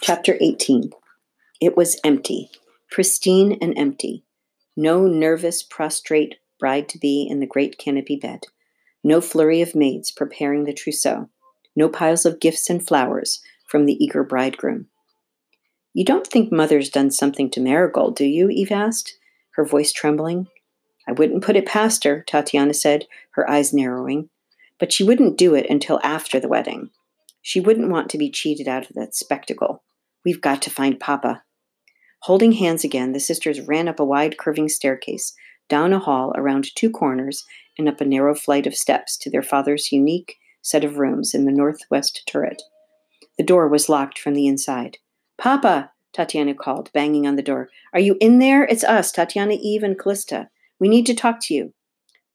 Chapter 18 It was empty, pristine and empty. No nervous, prostrate bride to be in the great canopy bed. No flurry of maids preparing the trousseau. No piles of gifts and flowers from the eager bridegroom. You don't think Mother's done something to Marigold, do you? Eve asked, her voice trembling. I wouldn't put it past her, Tatiana said, her eyes narrowing. But she wouldn't do it until after the wedding. She wouldn't want to be cheated out of that spectacle. We've got to find Papa. Holding hands again, the sisters ran up a wide curving staircase, down a hall, around two corners, and up a narrow flight of steps to their father's unique set of rooms in the northwest turret. The door was locked from the inside. Papa, Tatiana called, banging on the door. Are you in there? It's us, Tatiana, Eve, and Callista. We need to talk to you.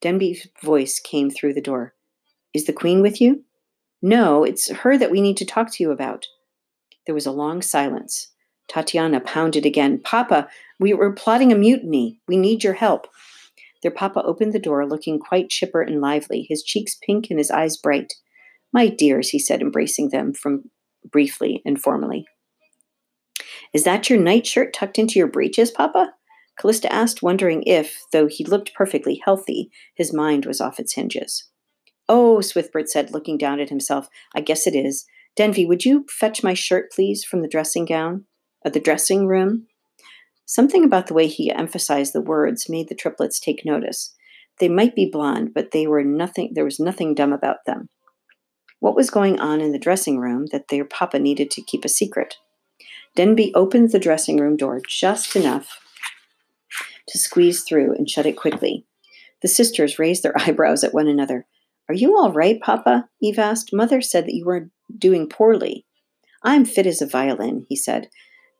Denby's voice came through the door. Is the Queen with you? No, it's her that we need to talk to you about. There was a long silence. Tatiana pounded again. Papa, we were plotting a mutiny. We need your help. Their papa opened the door, looking quite chipper and lively, his cheeks pink and his eyes bright. My dears, he said, embracing them from briefly and formally. Is that your nightshirt tucked into your breeches, Papa? Callista asked, wondering if, though he looked perfectly healthy, his mind was off its hinges. Oh, Swithbert said, looking down at himself, I guess it is. Denby, would you fetch my shirt, please, from the dressing gown? Uh, the dressing room? Something about the way he emphasized the words made the triplets take notice. They might be blonde, but they were nothing there was nothing dumb about them. What was going on in the dressing room that their papa needed to keep a secret? Denby opened the dressing room door just enough to squeeze through and shut it quickly. The sisters raised their eyebrows at one another. Are you all right, Papa? Eve asked. Mother said that you were doing poorly. I'm fit as a violin, he said,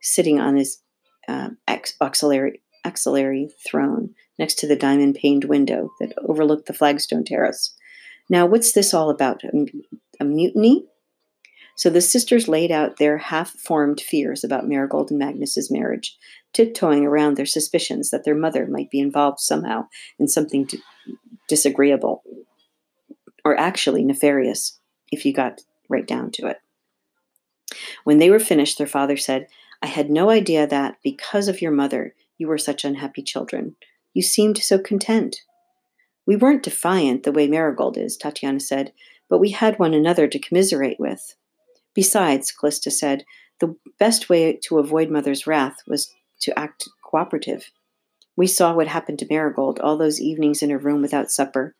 sitting on his uh, auxiliary, auxiliary throne next to the diamond paned window that overlooked the flagstone terrace. Now, what's this all about? A, a mutiny? So the sisters laid out their half formed fears about Marigold and Magnus's marriage, tiptoeing around their suspicions that their mother might be involved somehow in something disagreeable, or actually nefarious, if you got right down to it. When they were finished, their father said, I had no idea that, because of your mother, you were such unhappy children. You seemed so content. We weren't defiant the way Marigold is, Tatiana said, but we had one another to commiserate with. Besides, Callista said, the best way to avoid mother's wrath was to act cooperative. We saw what happened to Marigold all those evenings in her room without supper.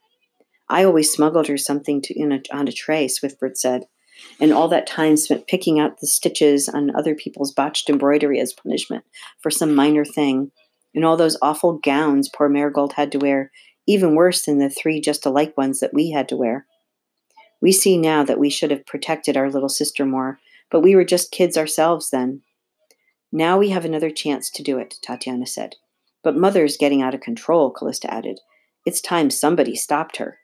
I always smuggled her something to, a, on a tray, Swithbert said and all that time spent picking out the stitches on other people's botched embroidery as punishment for some minor thing, and all those awful gowns poor Marigold had to wear, even worse than the three just alike ones that we had to wear. We see now that we should have protected our little sister more, but we were just kids ourselves then. Now we have another chance to do it, Tatiana said. But mother's getting out of control, Callista added. It's time somebody stopped her.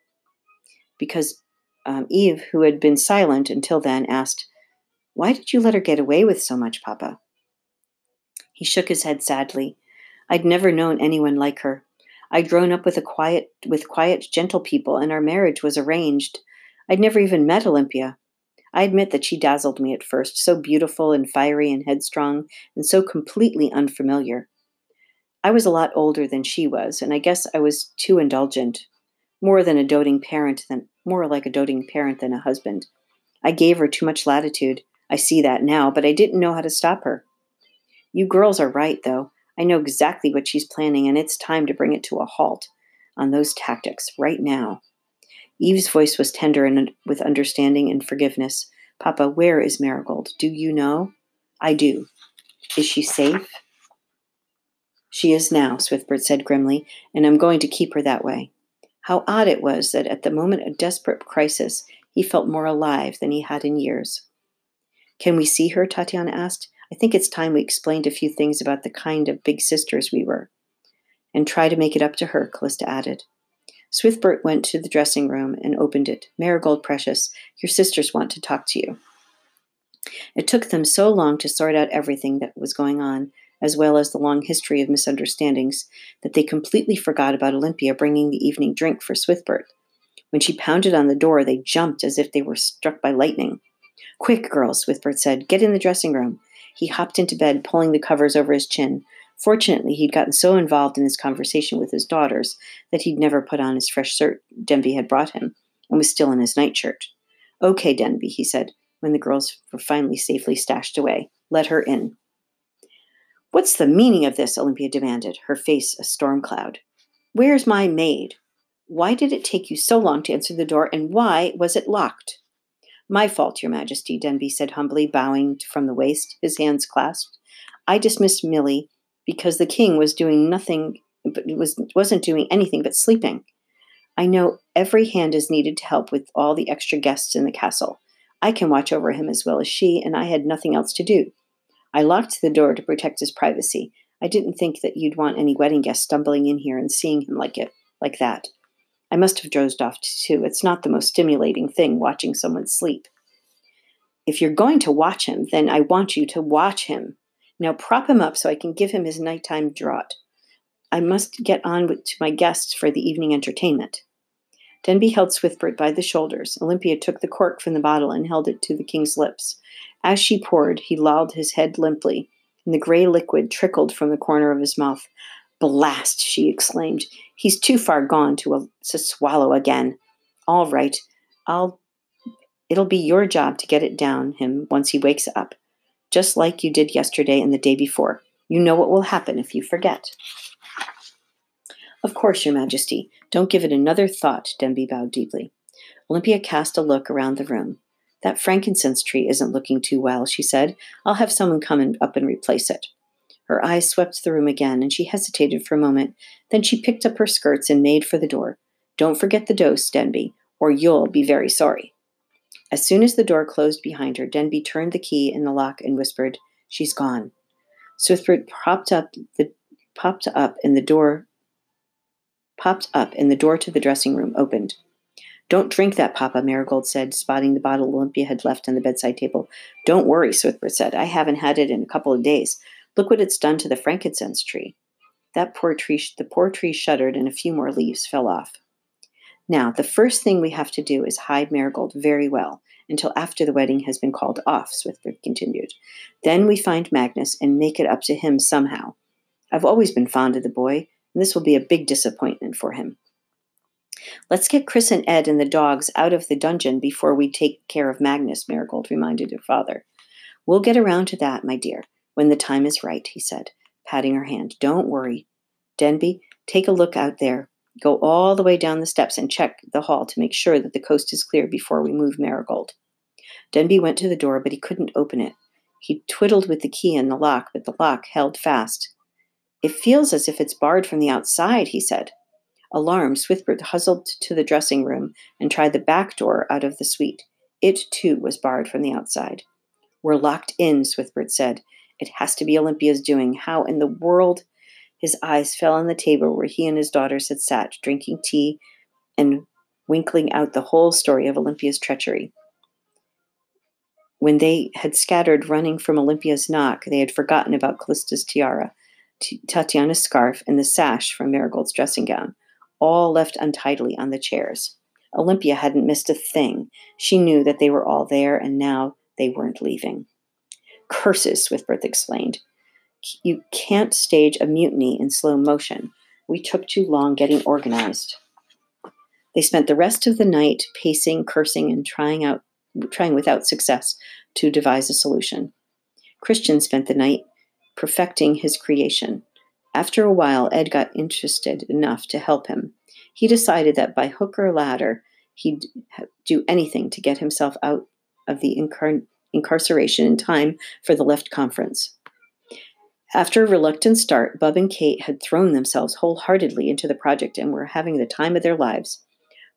Because um, Eve, who had been silent until then, asked, Why did you let her get away with so much, Papa? He shook his head sadly. I'd never known anyone like her. I'd grown up with a quiet with quiet, gentle people, and our marriage was arranged. I'd never even met Olympia. I admit that she dazzled me at first, so beautiful and fiery and headstrong, and so completely unfamiliar. I was a lot older than she was, and I guess I was too indulgent, more than a doting parent than more like a doting parent than a husband. I gave her too much latitude. I see that now, but I didn't know how to stop her. You girls are right, though. I know exactly what she's planning, and it's time to bring it to a halt on those tactics right now. Eve's voice was tender and with understanding and forgiveness. Papa, where is Marigold? Do you know? I do. Is she safe? She is now, Swithbert said grimly, and I'm going to keep her that way. How odd it was that at the moment of desperate crisis, he felt more alive than he had in years. Can we see her? Tatiana asked. I think it's time we explained a few things about the kind of big sisters we were. And try to make it up to her, Callista added. Swithbert went to the dressing room and opened it. Marigold Precious, your sisters want to talk to you. It took them so long to sort out everything that was going on as well as the long history of misunderstandings, that they completely forgot about Olympia bringing the evening drink for Swithbert. When she pounded on the door, they jumped as if they were struck by lightning. Quick, girls, Swithbert said. Get in the dressing room. He hopped into bed, pulling the covers over his chin. Fortunately, he'd gotten so involved in his conversation with his daughters that he'd never put on his fresh shirt Denby had brought him and was still in his nightshirt. Okay, Denby, he said, when the girls were finally safely stashed away. Let her in. What's the meaning of this? Olympia demanded, her face a storm cloud. Where's my maid? Why did it take you so long to answer the door, and why was it locked? My fault, Your Majesty, Denby said humbly, bowing from the waist, his hands clasped. I dismissed Milly because the king was doing nothing, but was wasn't doing anything but sleeping. I know every hand is needed to help with all the extra guests in the castle. I can watch over him as well as she, and I had nothing else to do. I locked the door to protect his privacy. I didn't think that you'd want any wedding guests stumbling in here and seeing him like it, like that. I must have dozed off too. It's not the most stimulating thing watching someone sleep. If you're going to watch him, then I want you to watch him. Now prop him up so I can give him his nighttime draught. I must get on to my guests for the evening entertainment. Denby held Swithbert by the shoulders. Olympia took the cork from the bottle and held it to the king's lips. As she poured, he lolled his head limply, and the gray liquid trickled from the corner of his mouth. Blast! she exclaimed. He's too far gone to, uh, to swallow again. All right, I'll. It'll be your job to get it down him once he wakes up, just like you did yesterday and the day before. You know what will happen if you forget. Of course, Your Majesty. Don't give it another thought, Denby bowed deeply. Olympia cast a look around the room. That frankincense tree isn't looking too well, she said. I'll have someone come and, up and replace it. Her eyes swept the room again, and she hesitated for a moment. Then she picked up her skirts and made for the door. Don't forget the dose, Denby, or you'll be very sorry. As soon as the door closed behind her, Denby turned the key in the lock and whispered, She's gone. Swithbert popped up the popped up and the door popped up and the door to the dressing room opened. Don't drink that, Papa, Marigold said, spotting the bottle Olympia had left on the bedside table. Don't worry, Swithbert said. I haven't had it in a couple of days. Look what it's done to the frankincense tree. That poor tree, the poor tree shuddered, and a few more leaves fell off. Now, the first thing we have to do is hide Marigold very well until after the wedding has been called off, Swithbert continued. Then we find Magnus and make it up to him somehow. I've always been fond of the boy, and this will be a big disappointment for him. Let's get Chris and Ed and the dogs out of the dungeon before we take care of Magnus, Marigold reminded her father. We'll get around to that, my dear, when the time is right, he said, patting her hand. Don't worry. Denby, take a look out there. Go all the way down the steps and check the hall to make sure that the coast is clear before we move Marigold. Denby went to the door, but he couldn't open it. He twiddled with the key in the lock, but the lock held fast. It feels as if it's barred from the outside, he said. Alarmed, Swithbert hustled to the dressing room and tried the back door out of the suite. It, too, was barred from the outside. We're locked in, Swithbert said. It has to be Olympia's doing. How in the world? His eyes fell on the table where he and his daughters had sat, drinking tea and winkling out the whole story of Olympia's treachery. When they had scattered running from Olympia's knock, they had forgotten about Callista's tiara, T- Tatiana's scarf, and the sash from Marigold's dressing gown all left untidily on the chairs. Olympia hadn't missed a thing. She knew that they were all there, and now they weren't leaving. Curses, Swithbert explained. You can't stage a mutiny in slow motion. We took too long getting organized. They spent the rest of the night pacing, cursing, and trying out trying without success to devise a solution. Christian spent the night perfecting his creation, after a while, Ed got interested enough to help him. He decided that by hook or ladder, he'd do anything to get himself out of the incar- incarceration in time for the left conference. After a reluctant start, Bub and Kate had thrown themselves wholeheartedly into the project and were having the time of their lives.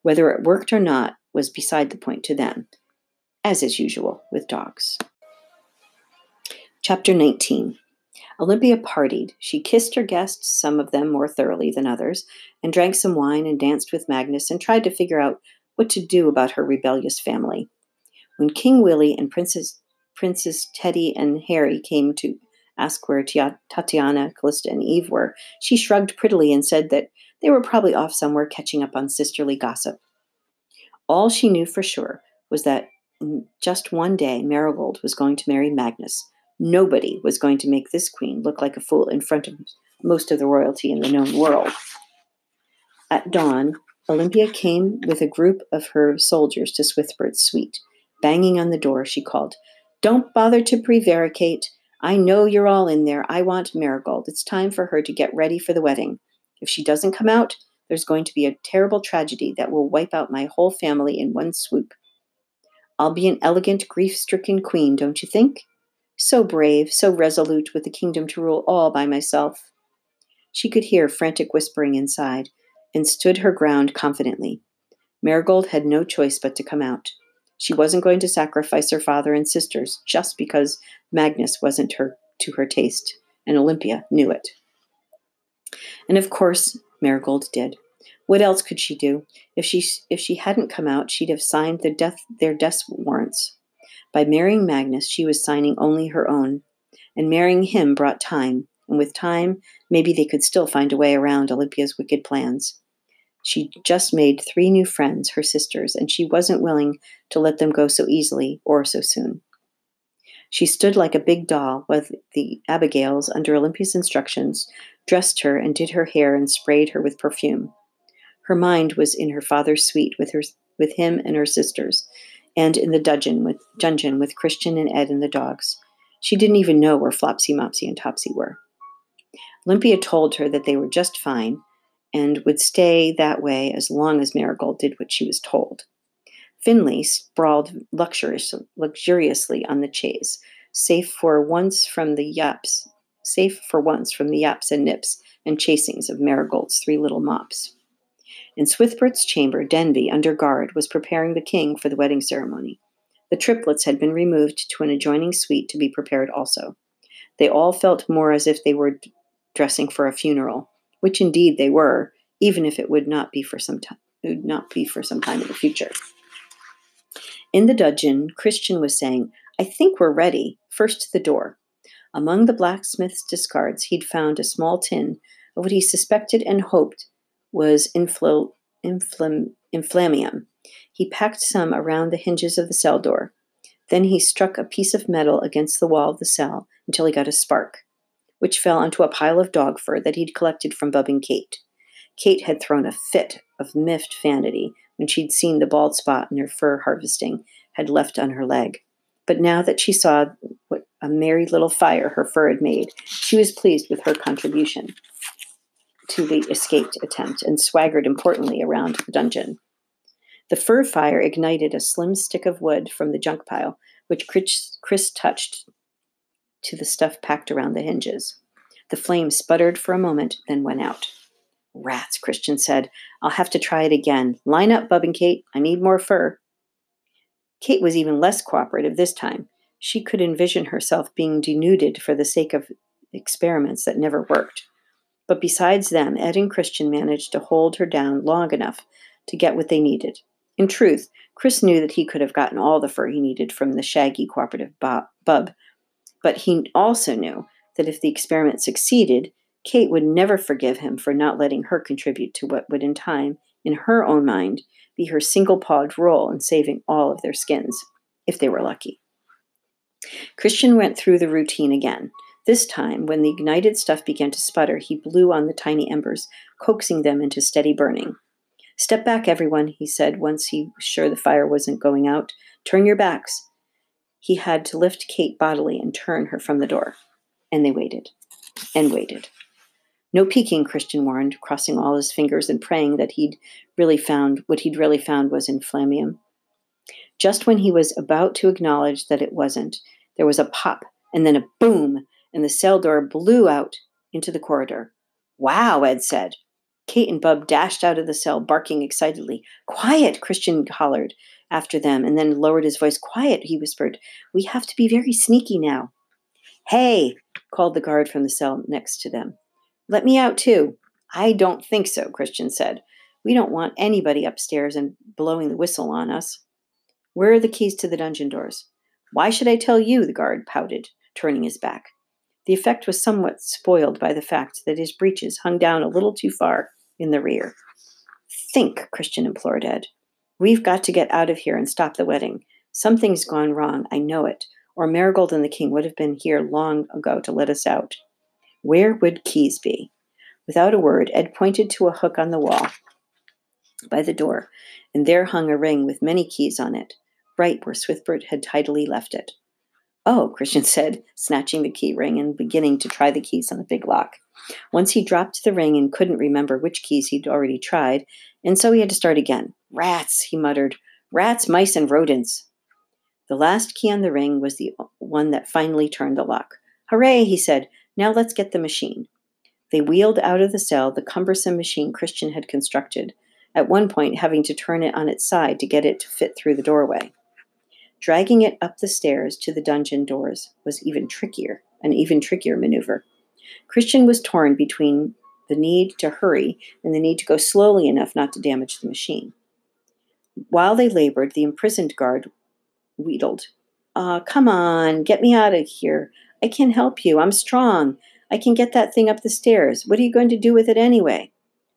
Whether it worked or not was beside the point to them, as is usual with dogs. Chapter 19 Olympia partied. She kissed her guests, some of them more thoroughly than others, and drank some wine and danced with Magnus and tried to figure out what to do about her rebellious family. When King Willie and Princess Princess Teddy and Harry came to ask where Tatiana, Callista, and Eve were, she shrugged prettily and said that they were probably off somewhere catching up on sisterly gossip. All she knew for sure was that in just one day, Marigold was going to marry Magnus. Nobody was going to make this queen look like a fool in front of most of the royalty in the known world. At dawn, Olympia came with a group of her soldiers to Swithbert's suite. Banging on the door, she called, Don't bother to prevaricate. I know you're all in there. I want Marigold. It's time for her to get ready for the wedding. If she doesn't come out, there's going to be a terrible tragedy that will wipe out my whole family in one swoop. I'll be an elegant, grief stricken queen, don't you think? So brave, so resolute, with the kingdom to rule all by myself. She could hear frantic whispering inside, and stood her ground confidently. Marigold had no choice but to come out. She wasn't going to sacrifice her father and sisters just because Magnus wasn't her to her taste, and Olympia knew it. And of course, Marigold did. What else could she do? If she if she hadn't come out, she'd have signed their death their death warrants. By marrying Magnus, she was signing only her own, and marrying him brought time, and with time, maybe they could still find a way around Olympia's wicked plans. She just made three new friends, her sisters, and she wasn't willing to let them go so easily or so soon. She stood like a big doll while the Abigails under Olympia's instructions, dressed her and did her hair and sprayed her with perfume. Her mind was in her father's suite with her with him and her sisters, and in the dungeon with dungeon with Christian and Ed and the dogs. She didn't even know where Flopsy, Mopsy, and Topsy were. Olympia told her that they were just fine, and would stay that way as long as Marigold did what she was told. Finley sprawled luxuriously on the chaise, safe for once from the yaps, safe for once from the yaps and nips and chasings of Marigold's three little mops. In Swithbert's chamber, Denby, under guard, was preparing the king for the wedding ceremony. The triplets had been removed to an adjoining suite to be prepared also. They all felt more as if they were dressing for a funeral, which indeed they were, even if it would not be for some time would not be for some time in the future. In the dungeon, Christian was saying, I think we're ready. First the door. Among the blacksmith's discards, he'd found a small tin of what he suspected and hoped was infl- inflam- inflammium. He packed some around the hinges of the cell door. Then he struck a piece of metal against the wall of the cell until he got a spark which fell onto a pile of dog fur that he'd collected from Bub and Kate. Kate had thrown a fit of miffed vanity when she'd seen the bald spot in her fur harvesting had left on her leg. But now that she saw what a merry little fire her fur had made, she was pleased with her contribution to the escaped attempt and swaggered importantly around the dungeon. The fur fire ignited a slim stick of wood from the junk pile, which Chris, Chris touched to the stuff packed around the hinges. The flame sputtered for a moment, then went out. Rats, Christian said. I'll have to try it again. Line up, Bub and Kate. I need more fur. Kate was even less cooperative this time. She could envision herself being denuded for the sake of experiments that never worked. But besides them, Ed and Christian managed to hold her down long enough to get what they needed. In truth, Chris knew that he could have gotten all the fur he needed from the shaggy cooperative bub but he also knew that if the experiment succeeded, Kate would never forgive him for not letting her contribute to what would, in time, in her own mind, be her single pawed role in saving all of their skins, if they were lucky. Christian went through the routine again. This time, when the ignited stuff began to sputter, he blew on the tiny embers, coaxing them into steady burning. Step back, everyone, he said once he was sure the fire wasn't going out. Turn your backs he had to lift Kate bodily and turn her from the door. And they waited and waited. No peeking, Christian warned, crossing all his fingers and praying that he'd really found what he'd really found was inflammium. Just when he was about to acknowledge that it wasn't, there was a pop and then a boom, and the cell door blew out into the corridor. Wow, Ed said. Kate and Bub dashed out of the cell, barking excitedly. Quiet, Christian hollered after them and then lowered his voice. Quiet, he whispered. We have to be very sneaky now. Hey, called the guard from the cell next to them. Let me out too. I don't think so, Christian said. We don't want anybody upstairs and blowing the whistle on us. Where are the keys to the dungeon doors? Why should I tell you? The guard pouted, turning his back. The effect was somewhat spoiled by the fact that his breeches hung down a little too far in the rear. Think, Christian implored Ed. We've got to get out of here and stop the wedding. Something's gone wrong, I know it, or Marigold and the king would have been here long ago to let us out. Where would keys be? Without a word, Ed pointed to a hook on the wall by the door, and there hung a ring with many keys on it, right where Swithbert had tidily left it. Oh, Christian said, snatching the key ring and beginning to try the keys on the big lock. Once he dropped the ring and couldn't remember which keys he'd already tried, and so he had to start again. Rats, he muttered. Rats, mice, and rodents. The last key on the ring was the one that finally turned the lock. Hooray, he said. Now let's get the machine. They wheeled out of the cell the cumbersome machine Christian had constructed, at one point having to turn it on its side to get it to fit through the doorway. Dragging it up the stairs to the dungeon doors was even trickier, an even trickier maneuver. Christian was torn between the need to hurry and the need to go slowly enough not to damage the machine. While they labored, the imprisoned guard wheedled. Uh, come on, get me out of here. I can help you. I'm strong. I can get that thing up the stairs. What are you going to do with it anyway?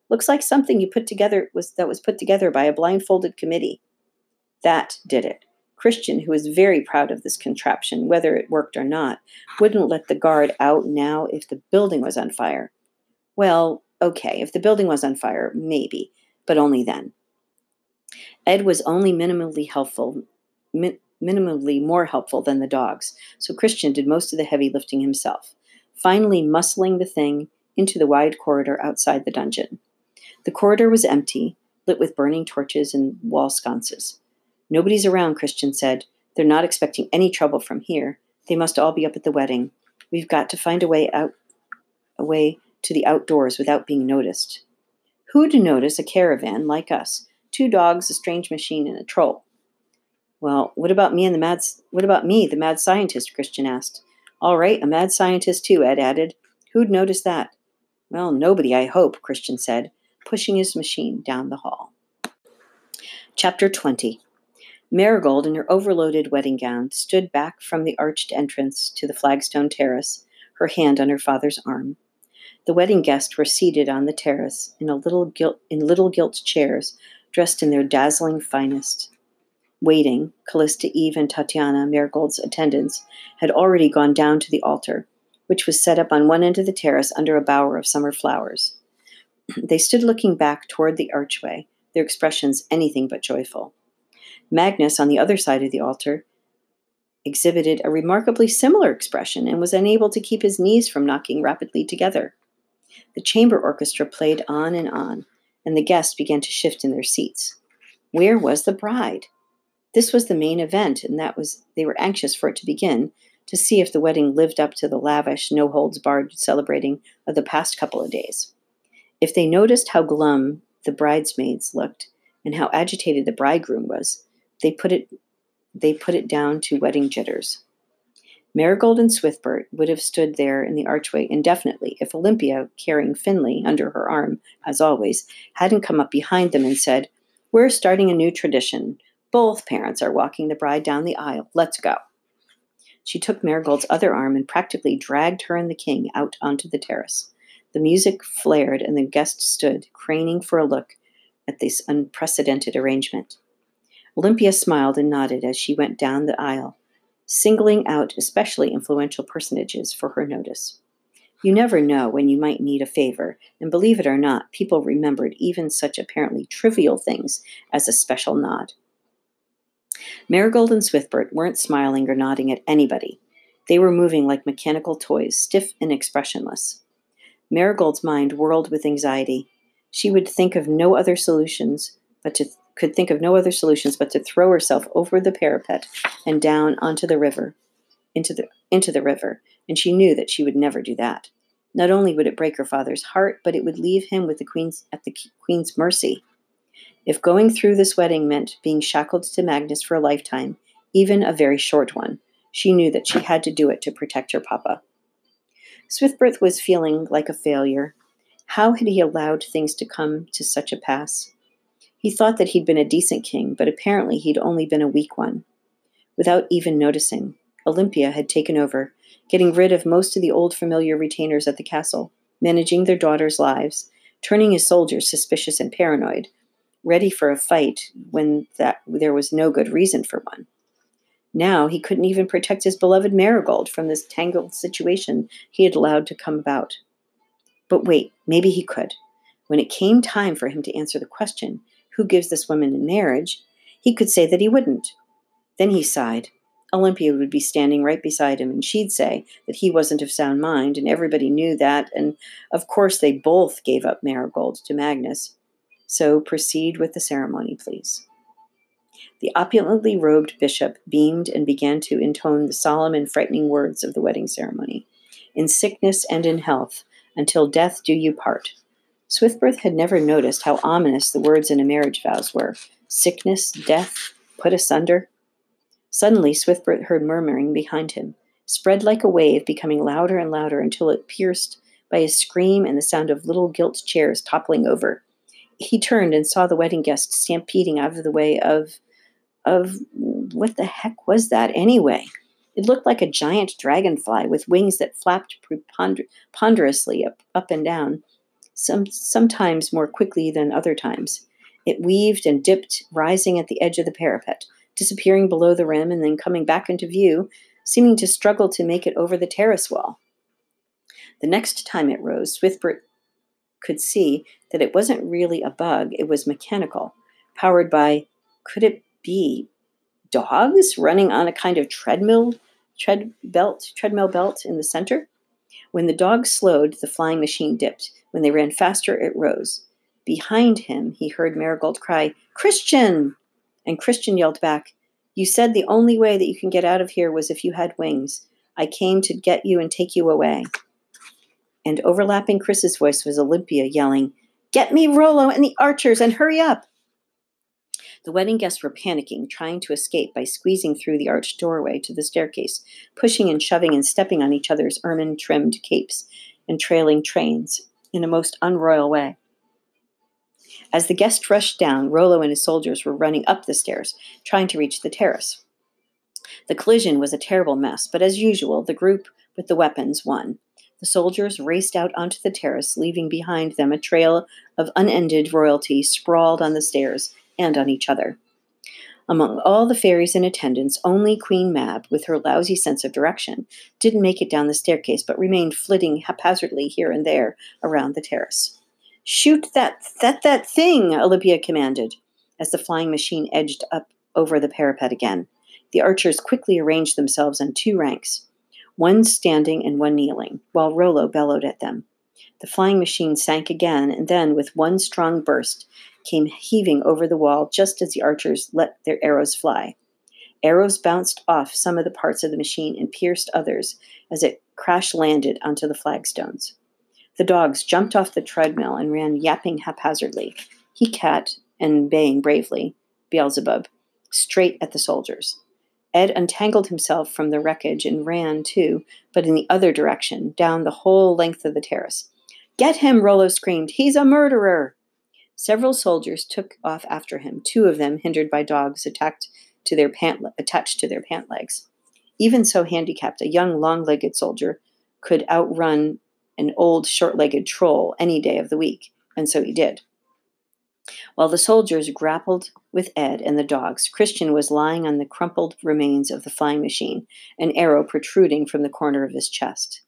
Looks like something you put together was that was put together by a blindfolded committee. That did it. Christian, who was very proud of this contraption, whether it worked or not, wouldn't let the guard out now if the building was on fire. Well, okay, if the building was on fire, maybe, but only then. Ed was only minimally helpful, min- minimally more helpful than the dogs, so Christian did most of the heavy lifting himself, finally muscling the thing into the wide corridor outside the dungeon. The corridor was empty, lit with burning torches and wall sconces. Nobody's around, Christian said. They're not expecting any trouble from here. They must all be up at the wedding. We've got to find a way out a way to the outdoors without being noticed. Who'd notice a caravan like us? Two dogs, a strange machine, and a troll. Well, what about me and the mad what about me, the mad scientist? Christian asked. All right, a mad scientist too, Ed added. Who'd notice that? Well, nobody, I hope, Christian said, pushing his machine down the hall. Chapter 20 Marigold, in her overloaded wedding gown, stood back from the arched entrance to the flagstone terrace, her hand on her father's arm. The wedding guests were seated on the terrace in little gilt, in little gilt chairs, dressed in their dazzling finest. Waiting, Callista, Eve, and Tatiana, Marigold's attendants, had already gone down to the altar, which was set up on one end of the terrace under a bower of summer flowers. they stood looking back toward the archway, their expressions anything but joyful. Magnus, on the other side of the altar, exhibited a remarkably similar expression and was unable to keep his knees from knocking rapidly together. The chamber orchestra played on and on, and the guests began to shift in their seats. Where was the bride? This was the main event, and that was they were anxious for it to begin to see if the wedding lived up to the lavish, no holds barred celebrating of the past couple of days. If they noticed how glum the bridesmaids looked and how agitated the bridegroom was, they put it they put it down to wedding jitters. Marigold and Swithbert would have stood there in the archway indefinitely if Olympia, carrying Finley under her arm, as always, hadn't come up behind them and said, We're starting a new tradition. Both parents are walking the bride down the aisle. Let's go. She took Marigold's other arm and practically dragged her and the king out onto the terrace. The music flared, and the guests stood, craning for a look at this unprecedented arrangement. Olympia smiled and nodded as she went down the aisle, singling out especially influential personages for her notice. You never know when you might need a favor, and believe it or not, people remembered even such apparently trivial things as a special nod. Marigold and Swithbert weren't smiling or nodding at anybody. They were moving like mechanical toys, stiff and expressionless. Marigold's mind whirled with anxiety. She would think of no other solutions but to could think of no other solutions but to throw herself over the parapet and down onto the river, into the into the river, and she knew that she would never do that. Not only would it break her father's heart, but it would leave him with the queen's at the queen's mercy. If going through this wedding meant being shackled to Magnus for a lifetime, even a very short one, she knew that she had to do it to protect her papa. Swithbert was feeling like a failure. How had he allowed things to come to such a pass? He thought that he'd been a decent king, but apparently he'd only been a weak one. Without even noticing, Olympia had taken over, getting rid of most of the old familiar retainers at the castle, managing their daughters' lives, turning his soldiers suspicious and paranoid, ready for a fight when that there was no good reason for one. Now he couldn't even protect his beloved Marigold from this tangled situation he had allowed to come about. But wait, maybe he could. When it came time for him to answer the question, who gives this woman in marriage, he could say that he wouldn't. Then he sighed. Olympia would be standing right beside him, and she'd say that he wasn't of sound mind, and everybody knew that, and of course they both gave up Marigold to Magnus. So proceed with the ceremony, please. The opulently robed bishop beamed and began to intone the solemn and frightening words of the wedding ceremony. In sickness and in health, until death do you part. Swithbert had never noticed how ominous the words in a marriage vows were sickness, death, put asunder. Suddenly, Swithbert heard murmuring behind him, spread like a wave, becoming louder and louder until it pierced by a scream and the sound of little gilt chairs toppling over. He turned and saw the wedding guests stampeding out of the way of of what the heck was that anyway? It looked like a giant dragonfly with wings that flapped ponderously up, up and down, some, sometimes more quickly than other times. It weaved and dipped, rising at the edge of the parapet, disappearing below the rim, and then coming back into view, seeming to struggle to make it over the terrace wall. The next time it rose, Swithbert could see that it wasn't really a bug, it was mechanical, powered by, could it be dogs running on a kind of treadmill tread belt treadmill belt in the center when the dogs slowed the flying machine dipped. When they ran faster it rose. Behind him he heard marigold cry christian! And christian yelled back you said the only way that you can get out of here was if you had wings. I came to get you and take you away. And overlapping chris's voice was olympia yelling get me rollo and the archers and hurry up the wedding guests were panicking, trying to escape by squeezing through the arched doorway to the staircase, pushing and shoving and stepping on each other's ermine trimmed capes and trailing trains in a most unroyal way. As the guests rushed down, Rollo and his soldiers were running up the stairs, trying to reach the terrace. The collision was a terrible mess, but as usual, the group with the weapons won. The soldiers raced out onto the terrace, leaving behind them a trail of unended royalty sprawled on the stairs and on each other. Among all the fairies in attendance, only Queen Mab, with her lousy sense of direction, didn't make it down the staircase, but remained flitting haphazardly here and there around the terrace. Shoot that that that thing, Olympia commanded, as the flying machine edged up over the parapet again. The archers quickly arranged themselves in two ranks, one standing and one kneeling, while Rollo bellowed at them. The flying machine sank again, and then, with one strong burst, came heaving over the wall just as the archers let their arrows fly. Arrows bounced off some of the parts of the machine and pierced others as it crash landed onto the flagstones. The dogs jumped off the treadmill and ran yapping haphazardly, he cat and baying bravely, Beelzebub, straight at the soldiers. Ed untangled himself from the wreckage and ran, too, but in the other direction, down the whole length of the terrace. Get him, Rollo screamed. He's a murderer. Several soldiers took off after him, two of them hindered by dogs attacked to their pant, attached to their pant legs. Even so handicapped, a young long legged soldier could outrun an old short legged troll any day of the week, and so he did. While the soldiers grappled with Ed and the dogs, Christian was lying on the crumpled remains of the flying machine, an arrow protruding from the corner of his chest.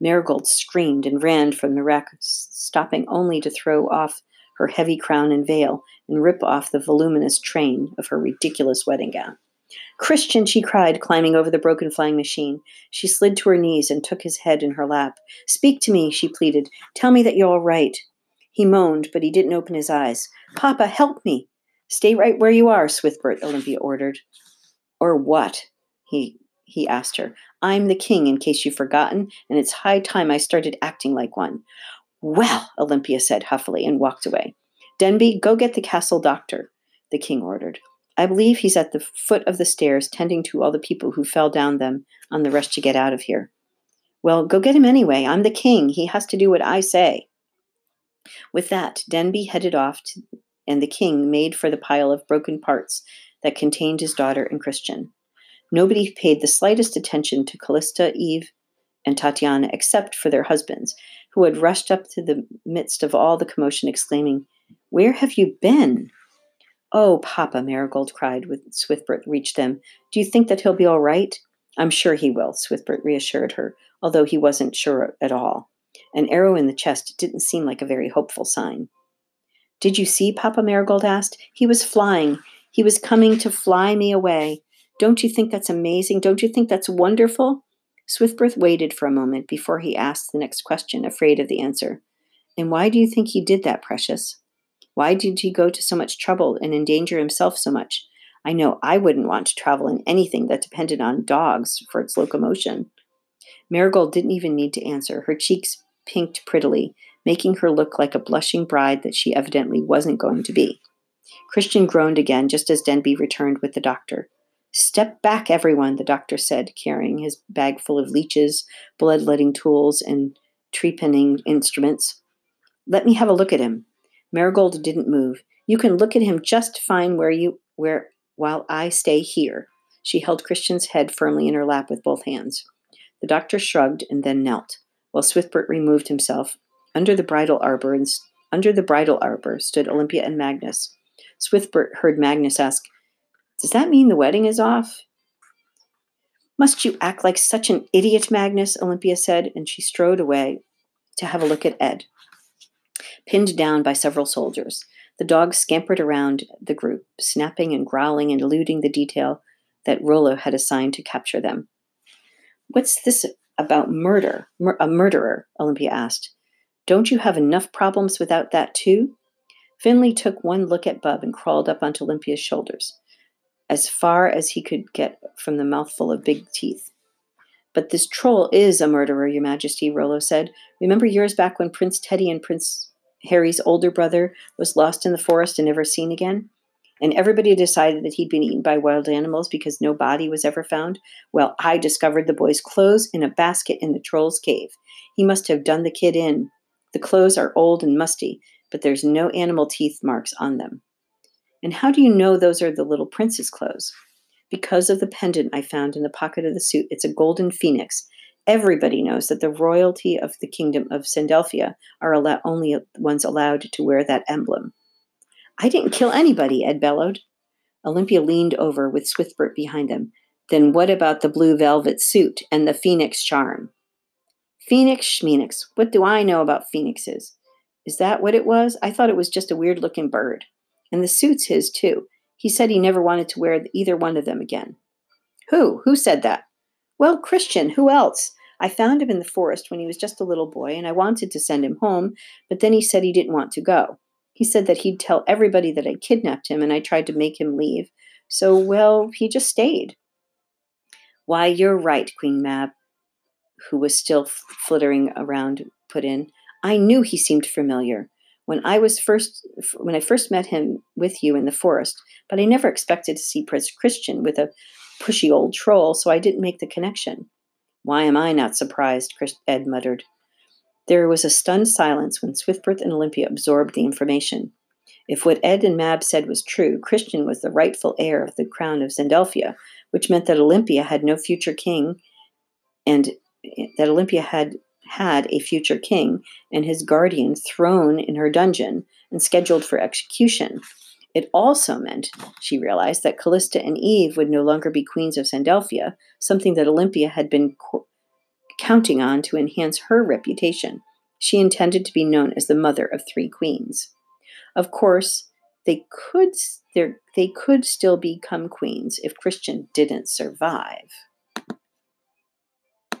Marigold screamed and ran from the wreck, stopping only to throw off her heavy crown and veil and rip off the voluminous train of her ridiculous wedding gown. Christian, she cried, climbing over the broken flying machine. She slid to her knees and took his head in her lap. Speak to me, she pleaded. Tell me that you're all right. He moaned, but he didn't open his eyes. Papa, help me. Stay right where you are, Swithbert, Olympia ordered. Or what? He he asked her. I'm the king, in case you've forgotten, and it's high time I started acting like one. Well, Olympia said huffily and walked away. Denby, go get the castle doctor, the king ordered. I believe he's at the foot of the stairs tending to all the people who fell down them on the rush to get out of here. Well, go get him anyway. I'm the king. He has to do what I say. With that, Denby headed off, to, and the king made for the pile of broken parts that contained his daughter and Christian. Nobody paid the slightest attention to Callista, Eve, and Tatiana except for their husbands, who had rushed up to the midst of all the commotion, exclaiming, Where have you been? Oh, Papa, Marigold cried when Swithbert reached them. Do you think that he'll be all right? I'm sure he will, Swithbert reassured her, although he wasn't sure at all. An arrow in the chest didn't seem like a very hopeful sign. Did you see? Papa Marigold asked. He was flying. He was coming to fly me away. Don't you think that's amazing? Don't you think that's wonderful? Swithbert waited for a moment before he asked the next question, afraid of the answer. And why do you think he did that, Precious? Why did he go to so much trouble and endanger himself so much? I know I wouldn't want to travel in anything that depended on dogs for its locomotion. Marigold didn't even need to answer. Her cheeks pinked prettily, making her look like a blushing bride that she evidently wasn't going to be. Christian groaned again just as Denby returned with the doctor. Step back, everyone, the doctor said, carrying his bag full of leeches, blood-letting tools, and trepanning instruments. Let me have a look at him. Marigold didn't move. You can look at him just fine where you where while I stay here. She held Christian's head firmly in her lap with both hands. The doctor shrugged and then knelt, while Swithbert removed himself. Under the bridal arbor and under the bridal arbor stood Olympia and Magnus. Swithbert heard Magnus ask, Does that mean the wedding is off? Must you act like such an idiot, Magnus? Olympia said, and she strode away to have a look at Ed pinned down by several soldiers. The dogs scampered around the group, snapping and growling and eluding the detail that Rollo had assigned to capture them. What's this about murder? Mur- a murderer? Olympia asked. Don't you have enough problems without that, too? Finley took one look at Bub and crawled up onto Olympia's shoulders, as far as he could get from the mouthful of big teeth. But this troll is a murderer, Your Majesty, Rollo said. Remember years back when Prince Teddy and Prince Harry's older brother was lost in the forest and never seen again? And everybody decided that he'd been eaten by wild animals because no body was ever found? Well, I discovered the boy's clothes in a basket in the troll's cave. He must have done the kid in. The clothes are old and musty, but there's no animal teeth marks on them. And how do you know those are the little prince's clothes? Because of the pendant I found in the pocket of the suit. It's a golden phoenix, Everybody knows that the royalty of the kingdom of Zandelphia are allo- only ones allowed to wear that emblem. I didn't kill anybody, Ed bellowed. Olympia leaned over with Swithbert behind them. Then what about the blue velvet suit and the phoenix charm? Phoenix schmeenix. What do I know about phoenixes? Is that what it was? I thought it was just a weird looking bird. And the suit's his, too. He said he never wanted to wear either one of them again. Who? Who said that? Well, Christian, who else? I found him in the forest when he was just a little boy, and I wanted to send him home, but then he said he didn't want to go. He said that he'd tell everybody that I kidnapped him, and I tried to make him leave. So, well, he just stayed. Why, you're right, Queen Mab, who was still flittering around, put in. I knew he seemed familiar when I was first when I first met him with you in the forest, but I never expected to see Prince Christian with a pushy old troll, so I didn't make the connection. Why am I not surprised? Chris Ed muttered. There was a stunned silence when Swithbert and Olympia absorbed the information. If what Ed and Mab said was true, Christian was the rightful heir of the crown of Zandelphia, which meant that Olympia had no future king, and eh, that Olympia had had a future king and his guardian thrown in her dungeon and scheduled for execution. It also meant, she realized, that Callista and Eve would no longer be queens of Zandelphia, something that Olympia had been counting on to enhance her reputation. She intended to be known as the mother of three queens. Of course, they could they could still become queens if Christian didn't survive.